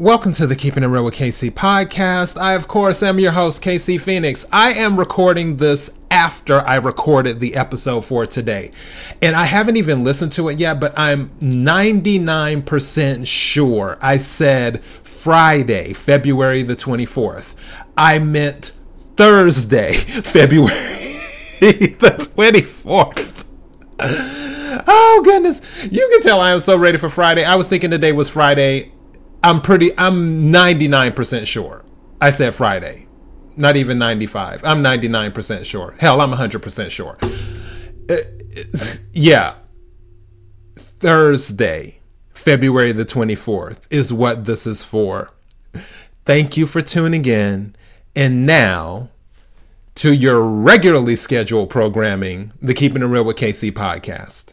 Welcome to the Keeping It Real with KC podcast. I, of course, am your host, KC Phoenix. I am recording this after I recorded the episode for today. And I haven't even listened to it yet, but I'm 99% sure I said Friday, February the 24th. I meant Thursday, February the 24th. Oh, goodness. You can tell I am so ready for Friday. I was thinking today was Friday I'm pretty. I'm 99% sure. I said Friday, not even 95. I'm 99% sure. Hell, I'm 100% sure. Uh, yeah, Thursday, February the 24th is what this is for. Thank you for tuning in. And now to your regularly scheduled programming, the Keeping It Real with KC podcast.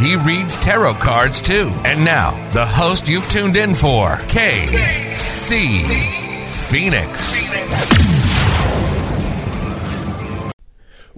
He reads tarot cards too. And now, the host you've tuned in for, KC Phoenix.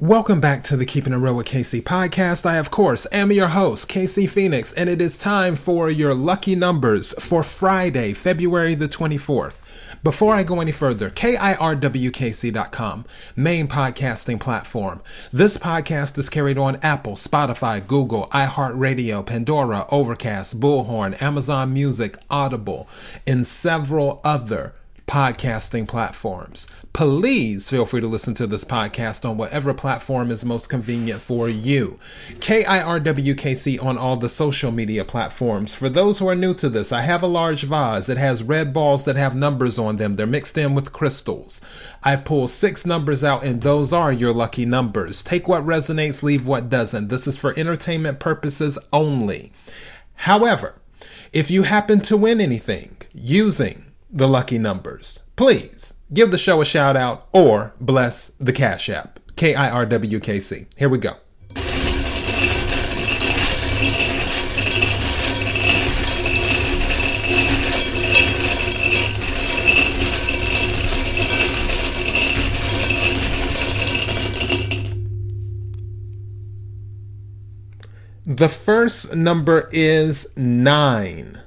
Welcome back to the Keeping It Real with KC podcast. I, of course, am your host, KC Phoenix, and it is time for your lucky numbers for Friday, February the 24th. Before I go any further, KIRWKC.com, main podcasting platform. This podcast is carried on Apple, Spotify, Google, iHeartRadio, Pandora, Overcast, Bullhorn, Amazon Music, Audible, and several other podcasting platforms. Please feel free to listen to this podcast on whatever platform is most convenient for you. KIRWKC on all the social media platforms. For those who are new to this, I have a large vase. It has red balls that have numbers on them. They're mixed in with crystals. I pull six numbers out, and those are your lucky numbers. Take what resonates, leave what doesn't. This is for entertainment purposes only. However, if you happen to win anything using the lucky numbers. Please give the show a shout out or bless the Cash App. K I R W K C. Here we go. The first number is nine.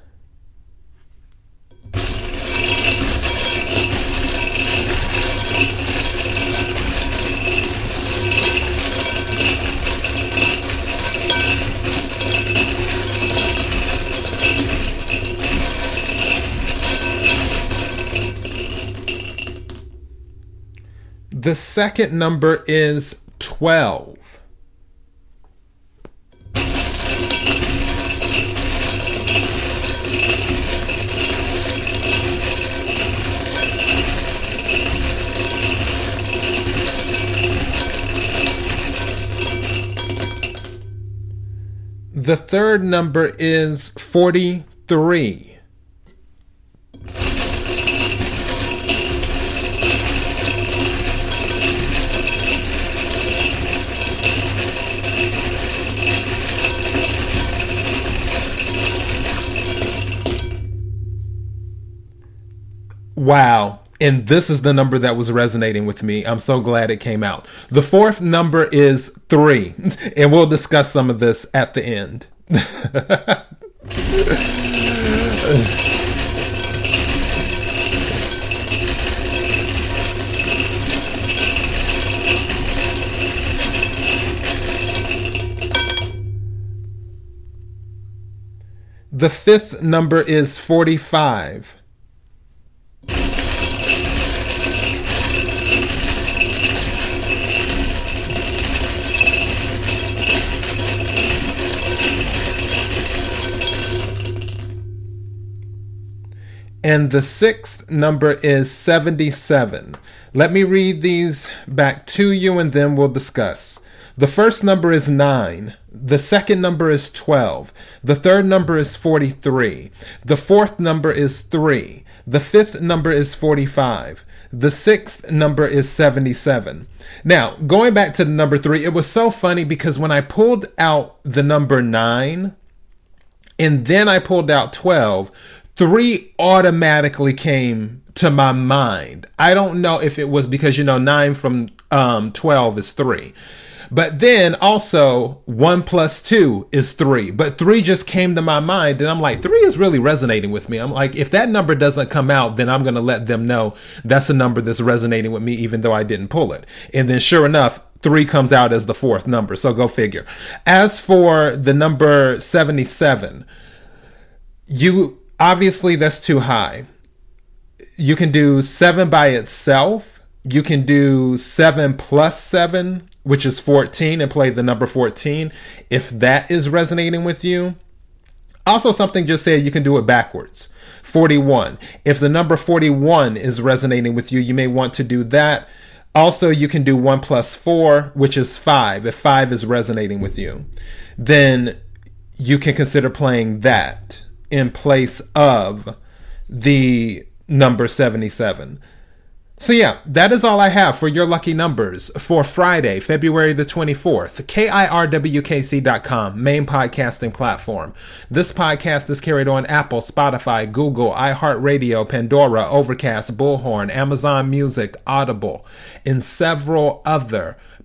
The second number is 12. The third number is 43. Wow. And this is the number that was resonating with me. I'm so glad it came out. The fourth number is three, and we'll discuss some of this at the end. the fifth number is 45. And the sixth number is 77. Let me read these back to you and then we'll discuss. The first number is 9, The second number is 12. The third number is 43. The fourth number is 3. The fifth number is 45. The sixth number is 77. Now, going back to the number 3, it was so funny because when I pulled out the number 9 and then I pulled out 12, 3 automatically came to my mind. I don't know if it was because, you know, 9 from um, 12 is 3. But then also, 1 plus 2 is 3. But 3 just came to my mind, and I'm like, 3 is really resonating with me. I'm like, if that number doesn't come out, then I'm to let them know that's a number that's resonating with me, even though I didn't pull it. And then, sure enough, 3 comes out as the fourth number. So go figure. As for the number 77, you obviously that's too high. You can do 7 by itself you can do 7 plus 7, which is 14, and play the number 14 if that is resonating with you. Also, something just said you can do it backwards. 41. If the number 41 is resonating with you, you may want to do that. Also, you can do 1 plus 4, which is 5, if 5 is resonating with you. Then you can consider playing that in place of the number 77. So, yeah, that is all I have for your lucky numbers for Friday, February the 24th. KIRWKC.com, main podcasting platform. This podcast is carried on Apple, Spotify, Google, iHeartRadio, Pandora, Overcast, Bullhorn, Amazon Music, Audible, and several other